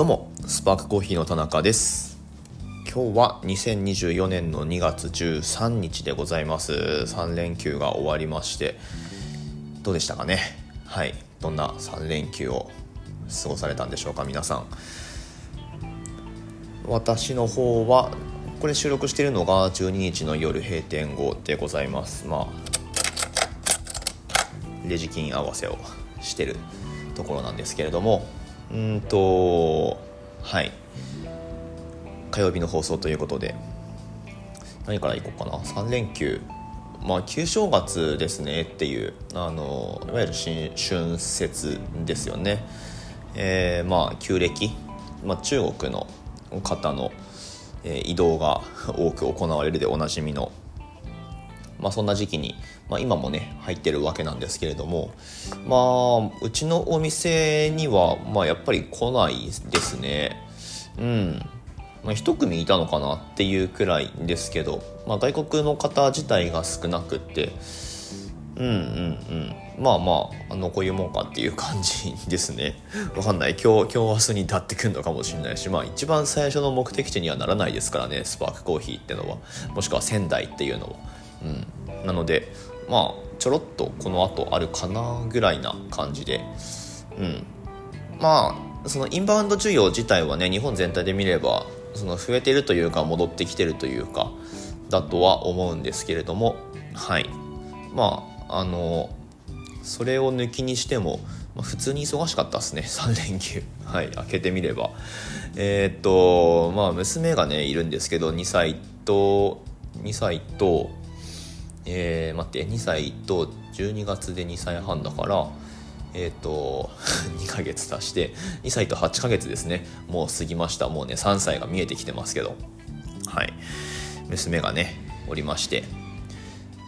どうもスパークコーヒーの田中です。今日は2024年の2月13日でございます。3連休が終わりましてどうでしたかね？はいどんな3連休を過ごされたんでしょうか皆さん。私の方はこれ収録しているのが12日の夜閉店後でございます。まあレジ金合わせをしてるところなんですけれどもうんとはい。火曜日の放送ということで。何からいこうかな。3連休。まあ旧正月ですね。っていう。あのいわゆる春節ですよね。えー、まあ旧暦、まあ、中国の方の、えー、移動が多く行われるでおなじみのまあ、そんな時期に、まあ、今もね入ってるわけなんですけれどもまあうちのお店には、まあ、やっぱり来ないですね。うん。まあ、一組いたのかなっていうくらいですけど、まあ、外国の方自体が少なくってうんうんうん。まあまああのこういうもんかっていう感じですね。わかんない。今日今日明日に立ってくるのかもしれないしまあ一番最初の目的地にはならないですからねスパークコーヒーってのは。もしくは仙台っていうのはうん、なのでまあちょろっとこの後あるかなぐらいな感じで、うん、まあそのインバウンド需要自体はね日本全体で見ればその増えてるというか戻ってきてるというかだとは思うんですけれども。はい。まああのそれを抜きにしても、まあ、普通に忙しかったですね。3連休。はい。開けてみれば。えー、っとまあ娘がねいるんですけど2歳と2歳とえー、待って2歳と12月で2歳半だからえっ、ー、と2ヶ月足して2歳と8ヶ月ですね。もう過ぎました。もうね3歳が見えてきてますけど。はい。娘がねおりまして。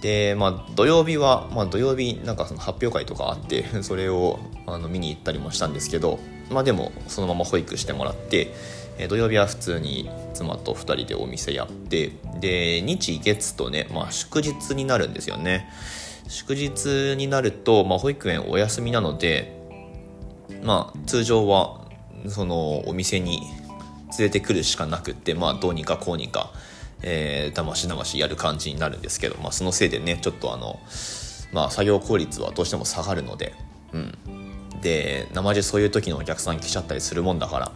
でまあ土曜日は、まあ、土曜日なんかその発表会とかあって それをあの見に行ったりもしたんですけどまあでもそのまま保育してもらってえ土曜日は普通に妻と2人でお店やってで日月とね、まあ、祝日になるんですよね。祝日になると、まあ、保育園お休みなのでまあ通常はそのお店に連れてくるしかなくって、まあ、どうにかこうにか、えー、だましだましやる感じになるんですけど、まあ、そのせいでねちょっとあの、まあ、作業効率はどうしても下がるので、うん、で生地そういう時のお客さん来ちゃったりするもんだから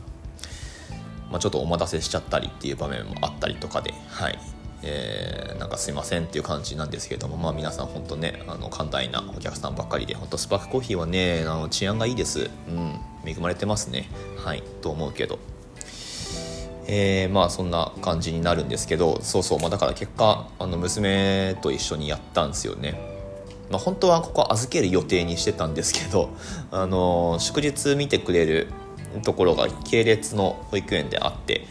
まあ、ちょっとお待たせしちゃったりっていう場面もあったりとかで、はい。えー、なんかすいませんっていう感じなんですけれども、まあ、皆さん本当ねあの寛大なお客さんばっかりで本当スパークコーヒーはねあの治安がいいです、うん、恵まれてますね。はい。と思うけど。えー、まあそんな感じになるんですけどそうそう、まあ、だから結果あの娘と一緒にやったんですよね。まあ、本当はここ預ける予定にしてたんですけど、あの祝日見てくれるところが系列の保育園であって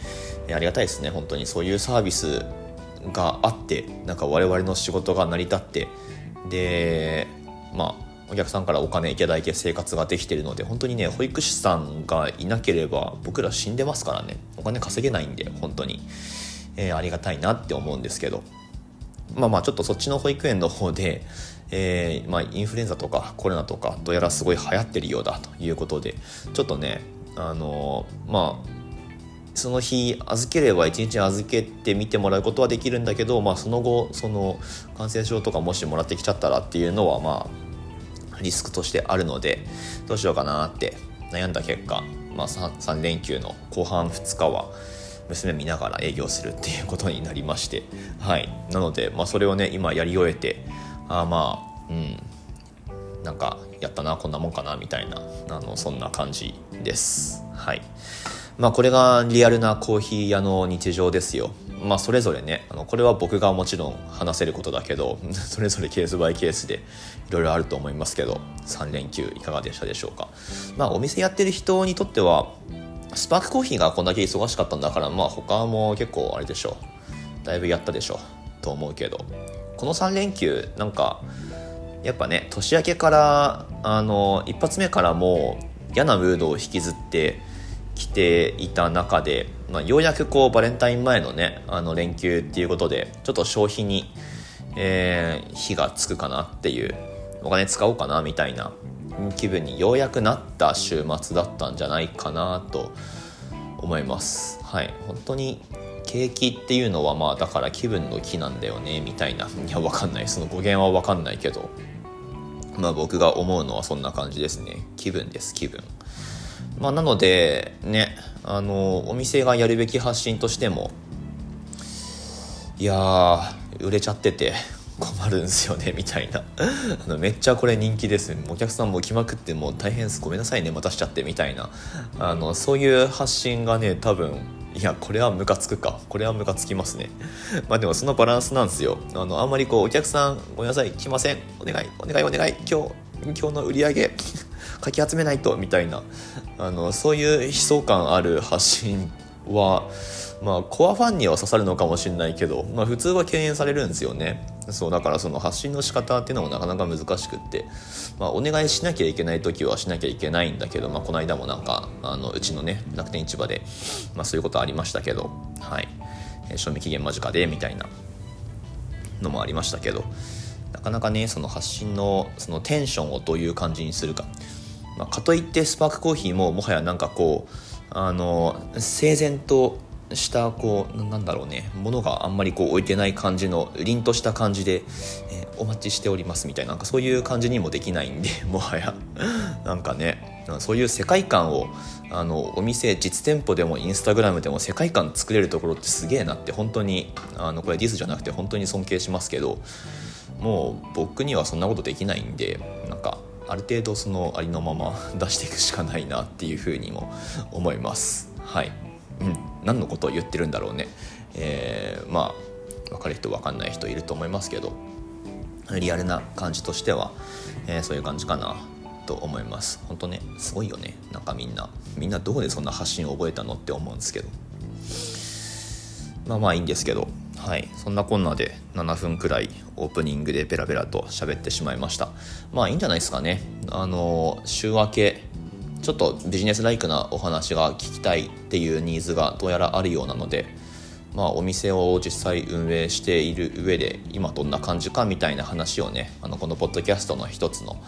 ありがたいですね。本当にそういうサービスがあってなんか我々の仕事が成り立ってでまあお客さんからお金いただいて生活ができてるので本当にね保育士さんがいなければ僕ら死んでますからね。お金稼げないんで本当に、えー、ありがたいなって思うんですけど。まあまあちょっとそっちの保育園の方で、えーまあ、インフルエンザとかコロナとかどうやらすごい流行ってるようだということでちょっとねあのまあその日預ければ1日預けてみてもらうことはできるんだけど、まあ、その後その感染症とかもしもらってきちゃったらっていうのはまあリスクとしてあるのでどうしようかなって悩んだ結果、まあ3、3, 連休の後半2日は娘見ながら営業するっていうことになりましてはい。なので、まあ、それをね今やり終えてあまあうん。なんかやったなこんなもんかなみたいな。あのそんな感じです。はい。まあこれがリアルなコーヒー屋の日常ですよ。まあそれぞれねあのこれは僕がもちろん話せることだけど それぞれケースバイケースでいろいろあると思いますけど3連休いかがでしたでしょうか。まあお店やってる人にとってはスパークコーヒーがこんだけ忙しかったんだからまあ他も結構あれでしょう。だいぶやったでしょう。と思うけど。この3連休なんかやっぱね年明けからあの一発目からもう嫌なムードを引きずってきていた中で、まあ、ようやくこうバレンタイン前のねあの連休っていうことでちょっと消費に、えー、火がつくかなっていうお金使おうかなみたいな気分にようやくなった週末だったんじゃないかなと思います。はい本当に景気っていうのはまあだから気分の気なんだよねみたいな。いやわかんない。その語源はわかんないけど。まあ僕が思うのはそんな感じですね。気分です気分。まあなのでねあのお店がやるべき発信としてもいや売れちゃってて困るんすよねみたいな。あのめっちゃこれ人気ですお客さんも来まくってもう大変です。ごめんなさいね待たしちゃってみたいな。あのそういう発信がね多分いやこれはムカつくか。これはムカつきますね。まあでもそのバランスなんですよ。あのあんまりこうお客さんごめんなさい来ません。お願いお願いお願い。今日今日の売り上げかき集めないとみたいな。あのそういう悲壮感ある発信はまあコアファンには刺さるのかもしれないけど、まあ、普通は敬遠されるんですよね。そうだからその発信の仕方っていうのもなかなか難しくって、まあ、お願いしなきゃいけない時はしなきゃいけないんだけど、まあ、この間もなんかあのうちのね楽天市場で、まあ、そういうことありましたけどはい。賞味期限間近でみたいなのもありましたけどなかなかねその発信のそのテンションをどういう感じにするか、まあ、かといってスパークコーヒーももはやなんかこうあの整然としたこうなんだろうね。ものがあんまりこう置いてない感じの凛とした感じで、えー、お待ちしておりますみたいななんかそういう感じにもできないんで もはや。なんかねそういう世界観をあのお店実店舗でもインスタグラムでも世界観作れるところってすげえなって本当にあのこれディスじゃなくて本当に尊敬しますけどもう僕にはそんなことできないんでなんかある程度そのありのまま 出していくしかないなっていうふうにも思います。はい、うん、何のことを言ってるんだろうね。えー、まあ分かる人分かんない人いると思いますけどリアルな感じとしては、えー、そういう感じかなと思います。本当ねすごいよね。なんかみんな。みんなどこでそんな発信を覚えたのって思うんですけど。まあまあいいんですけど。はい。そんなこんなで7分くらいオープニングでベラベラと喋ってしまいました。まあいいんじゃないですかね。あの週明けちょっとビジネスライクなお話が聞きたいっていうニーズがどうやらあるようなのでまあ、お店を実際運営している上で今どんな感じかみたいな話をねあのこのポッドキャストの一つの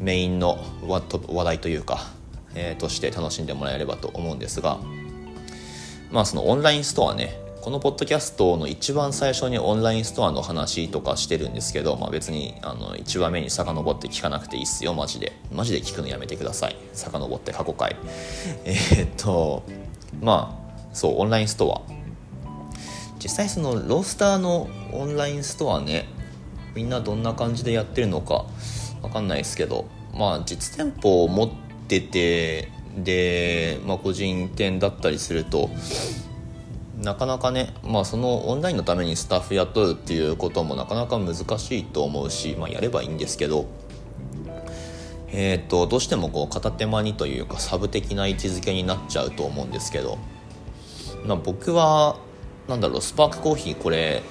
メインの話題というか、えー、として楽しんでもらえればと思うんですがまあそのオンラインストアねこのポッドキャストの一番最初にオンラインストアの話とかしてるんですけど、まあ、別にあの1話目に遡って聞かなくていいっすよ。マジでマジで聞くのやめてください。遡って過去回えー、っとまあそうオンラインストア。実際そのロースターのオンラインストアねみんなどんな感じでやってるのか分かんないですけどまあ実店舗を持っててで、まあ、個人店だったりするとなかなかね、まあ、そのオンラインのためにスタッフ雇うっていうこともなかなか難しいと思うし、まあ、やればいいんですけど、えーと、どうしてもこう片手間にというかサブ的な位置づけになっちゃうと思うんですけど、まあ、僕はなんだろうスパークコーヒーこれ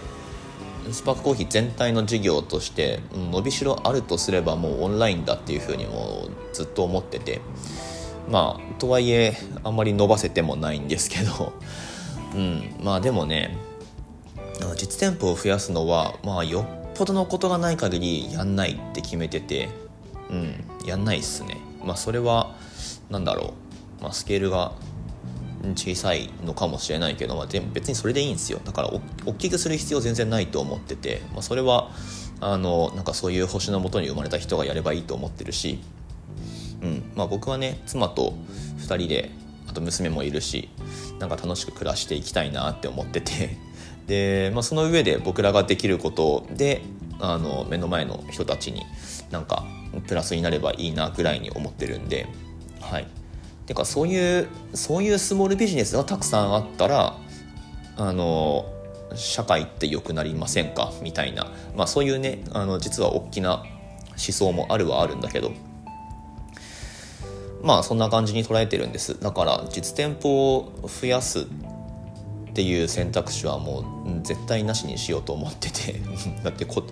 スパークコーヒー全体の事業として伸びしろあるとすればもうオンラインだっていうふうにもずっと思っててまあとはいえあんまり伸ばせてもないんですけどうん。まあでもね実店舗を増やすのはまあよっぽどのことがない限りやんないって決めててうん。やんないっすね。まあそれは何だろう、まあ、スケールが小さいのかもしれないけど、まあ、別にそれでいいんですよ。だから大きくする必要全然ないと思ってて、まあ、それはあのなんかそういう星のもとに生まれた人がやればいいと思ってるし、うん。まあ、僕はね妻と2人であと娘もいるし。なんか楽しく暮らしていきたいなって思ってて。で、まあ、その上で僕らができることであの目の前の人たちになんかプラスになればいいなぐらいに思ってるんで。はい。てかそういうそういうスモールビジネスがたくさんあったらあの社会って良くなりませんか？みたいな、まあ、そういうねあの実は大きな思想もあるはあるんだけど。まあそんな感じに捉えてるんです。だから実店舗を増やすっていう選択肢はもう絶対なしにしようと思ってて。だって固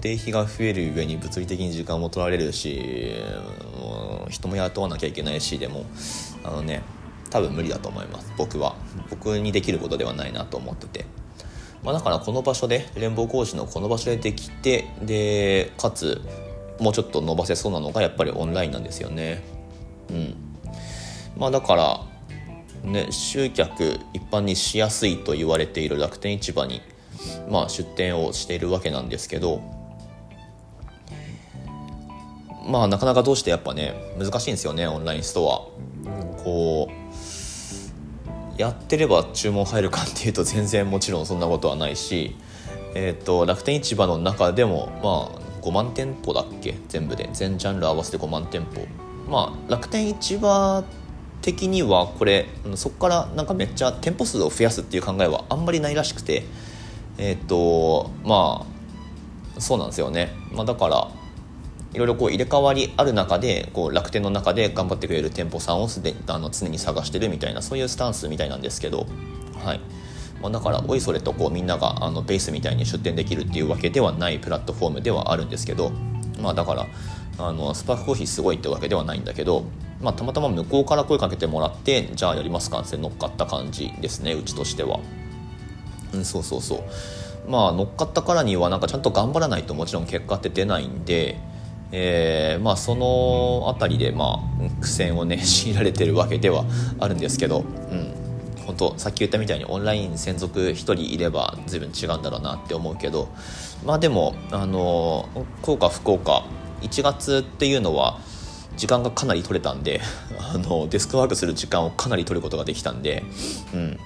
定費が増える上に物理的に時間も取られるし人も雇わなきゃいけないしでもあのね多分無理だと思います。僕は。僕にできることではないなと思ってて、まあ、だからこの場所で連邦工事のこの場所でできてでかつもうちょっと伸ばせそうなのがやっぱりオンラインなんですよね。うん。まあだからね、集客一般にしやすいと言われている楽天市場に、まあ、出店をしているわけなんですけどまあなかなかどうしてやっぱね難しいんですよねオンラインストア。こうやってれば注文入るかっていうと 全然もちろんそんなことはないし、えーと、楽天市場の中でもまあ5万店舗だっけ？全部で。全ジャンル合わせて5万店舗。まあ楽天市場的にはこれそこからなんかめっちゃ店舗数を増やすっていう考えはあんまりないらしくてえっ、とまあそうなんですよね、まあ、だからいろいろこう入れ替わりある中でこう楽天の中で頑張ってくれる店舗さんをすであの常に探してるみたいなそういうスタンスみたいなんですけどはい、まあ、だからおいそれとこうみんながあのベースみたいに出店できるっていうわけではないプラットフォームではあるんですけどまあだからあのスパークコーヒーすごいってわけではないんだけどまあ、たまたま向こうから声かけてもらってじゃあやりますかって乗っかった感じですねうちとしては。うんそうそうそう。まあ乗っかったからにはなんかちゃんと頑張らないともちろん結果って出ないんでえー、まあその辺りでまあ苦戦をね強いられてるわけではあるんですけどうん。本当さっき言ったみたいにオンライン専属1人いれば随分違うんだろうなって思うけどまあでもあの効果不効果1月っていうのは時間がかなり取れたんで あのデスクワークする時間をかなり取ることができたんで、うん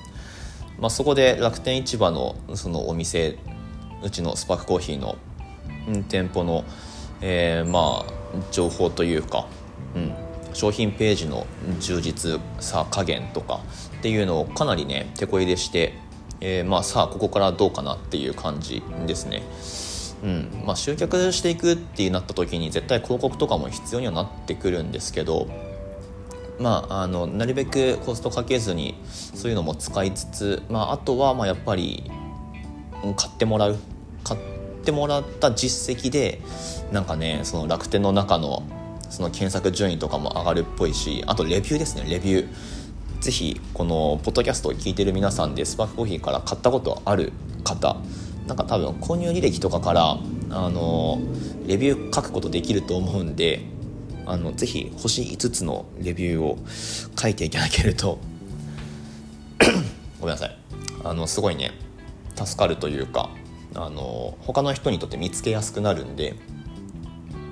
まあ、そこで楽天市場のそのお店うちのスパークコーヒーの、店舗の、えー、まあ情報というか、うん、商品ページの充実さ加減とかっていうのをかなりね手こ入れして、えー、まあさあここからどうかなっていう感じですね。うん。まあ、集客していくってなった時に絶対広告とかも必要にはなってくるんですけど、まあ、あのなるべくコストかけずにそういうのも使いつつ、まあ、あとはまあやっぱり買ってもらう。買ってもらった実績でなんかねその楽天の中のその検索順位とかも上がるっぽいしあとレビューですね。レビュー。ぜひこのポッドキャストを聞いてる皆さんでスパークコーヒーから買ったことある方なんか多分購入履歴とかからあのレビュー書くことできると思うんであのぜひ星5つのレビューを書いていただけると ごめんなさい。あのすごいね助かるというかあの他の人にとって見つけやすくなるんで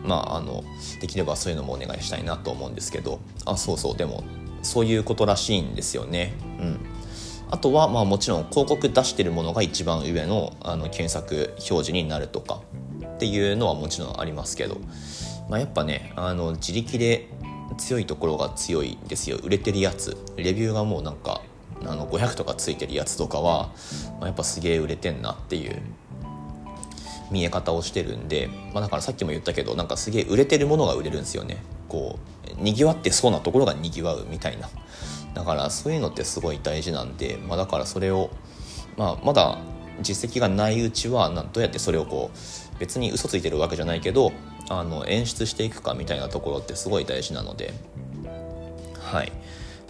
まああのできればそういうのもお願いしたいなと思うんですけどあそうそうでもそういうことらしいんですよね。うん。あとはまあもちろん広告出してるものが一番上のあの検索表示になるとかっていうのはもちろんありますけど、まあ、やっぱねあの自力で強いところが強いですよ。売れてるやつ。レビューがもうなんかあの500とかついてるやつとかは、まあ、やっぱすげえ売れてんなっていう。見え方をしてるんで、まあ、だからさっきも言ったけどなんかすげえ売れてるものが売れるんですよね。こうにぎわってそうなところがにぎわうみたいな。だからそういうのってすごい大事なんで、まあ、だからそれを、まあ、まだ実績がないうちはどうやってそれをこう別に嘘ついてるわけじゃないけどあの演出していくかみたいなところってすごい大事なのではい。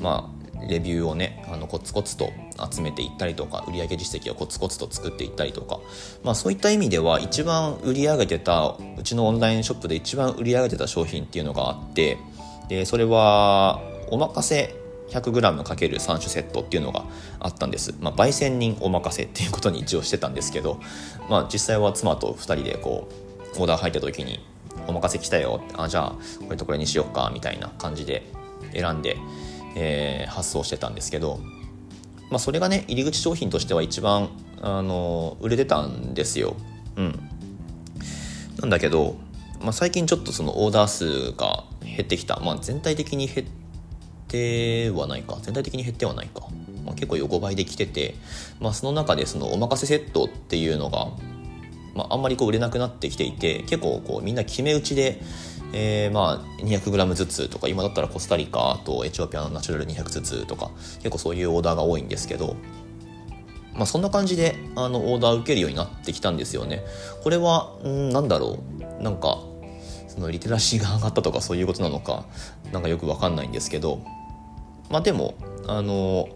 まあレビューをねあのコツコツと集めていったりとか売上実績をコツコツと作っていったりとか、まあ、そういった意味では一番売り上げてたうちのオンラインショップで一番売り上げてた商品っていうのがあってでそれはおまかせ 100g×3 種セットっていうのがあったんです、まあ、焙煎人お任せっていうことに一応してたんですけど、まあ、実際は妻と2人でこうオーダー入った時に「お任せ来たよ」あじゃあこれとこれにしようかみたいな感じで選んで、えー、発送してたんですけど、まあ、それがね入り口商品としては一番あの売れてたんですよ。うん、なんだけど、まあ、最近ちょっとそのオーダー数が減ってきた、まあ、全体的に減ってってはないか。全体的に減ってはないか、まあ、結構横ばいで来てて、まあ、その中でそのおまかせセットっていうのが、まあ、あんまりこう売れなくなってきていて結構こうみんな決め打ちで、えー、まあ 200g ずつとか今だったらコスタリカとエチオピアのナチュラル200ずつとか結構そういうオーダーが多いんですけどまあ、そんな感じであのオーダー受けるようになってきたんですよね。これはんなんだろう。なんかそのリテラシーが上がったとかそういうことなのかなんかよく分かんないんですけどまあでもあの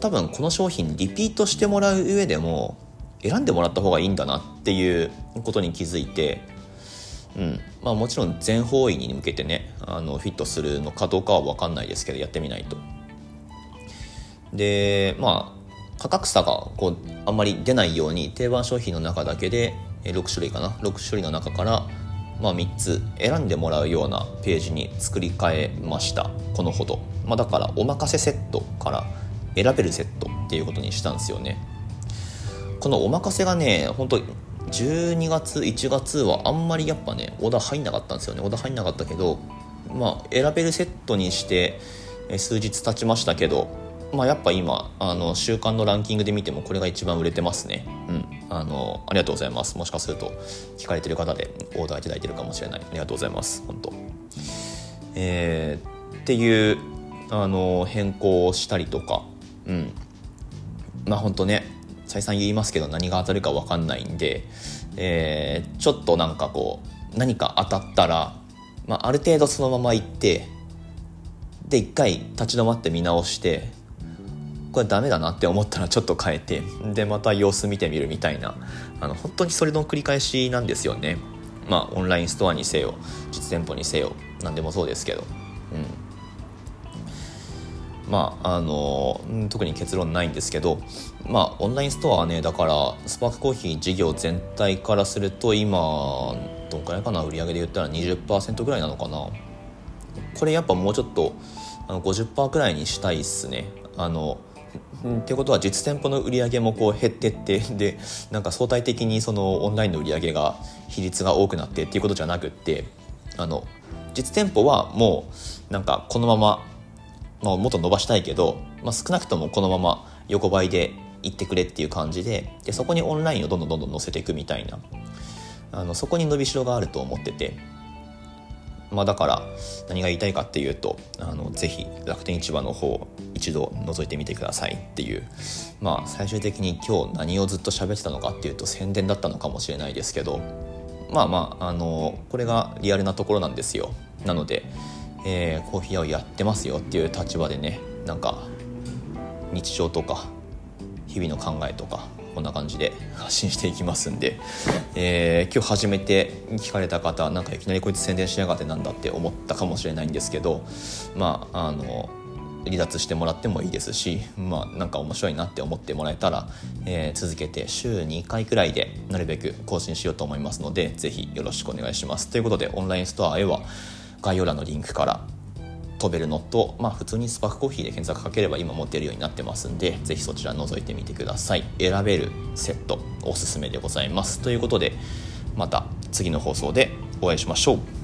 多分この商品リピートしてもらう上でも選んでもらった方がいいんだなっていうことに気づいて、うんまあ、もちろん全方位に向けてねあのフィットするのかどうかは分かんないですけどやってみないと。でまあ価格差がこうあんまり出ないように定番商品の中だけで6種類かな？6種類の中からまあ、3つ選んでもらうようなページに作り変えました。このほど、まあ、だからおまかせセットから選べるセットっていうことにしたんですよね。このおまかせがね本当12月1月はあんまりやっぱねオーダー入んなかったんですよね。オーダー入んなかったけどまあ選べるセットにして数日経ちましたけどまあやっぱ今あの週間のランキングで見てもこれが一番売れてますね。うん。あのありがとうございます。もしかすると聞かれてる方でオーダーいただいてるかもしれない。ありがとうございます。本当。えー、っていうあの変更をしたりとか。うん。まあ本当ね再三言いますけど何が当たるか分かんないんで、えー、ちょっとなんかこう何か当たったら、まあ、ある程度そのまま行ってで一回立ち止まって見直してこれダメだなって思ったらちょっと変えてでまた様子見てみるみたいなあの本当にそれの繰り返しなんですよね。まあオンラインストアにせよ実店舗にせよ何でもそうですけど。うん。まああの特に結論ないんですけどまあオンラインストアはねだからスパークコーヒー事業全体からすると今どんくらいかな売り上げで言ったら20%ぐらいなのかな。これやっぱもうちょっとあの50%くらいにしたいっすね。あのってことは実店舗の売り上げもこう減ってって でなんか相対的にそのオンラインの売り上げが比率が多くなってっていうことじゃなくってあの実店舗はもうなんかこのまままあ、もっと伸ばしたいけど、まあ、少なくともこのまま横ばいで行ってくれっていう感じででそこにオンラインをどんどんどんどん載せていくみたいなあのそこに伸びしろがあると思ってて、まあ、だから何が言いたいかっていうとあのぜひ楽天市場の方一度覗いてみてくださいっていう。まあ最終的に今日何をずっと喋ってたのかっていうと宣伝だったのかもしれないですけど。まあまああのこれがリアルなところなんですよ。なのでえー、コーヒー屋をやってますよっていう立場でねなんか日常とか日々の考えとかこんな感じで発信していきますんで、えー、今日初めて聞かれた方なんかいきなりこいつ宣伝しやがってなんだって思ったかもしれないんですけどまああの離脱してもらってもいいですしまあなんか面白いなって思ってもらえたら、えー、続けて週2回くらいでなるべく更新しようと思いますので是非よろしくお願いします。ということでオンラインストアへは概要欄のリンクから飛べるのと、まあ、普通にスパークコーヒーで検索かければ今持ってるようになってますんでぜひそちら覗いてみてください。選べるセットおすすめでございます。ということでまた次の放送でお会いしましょう。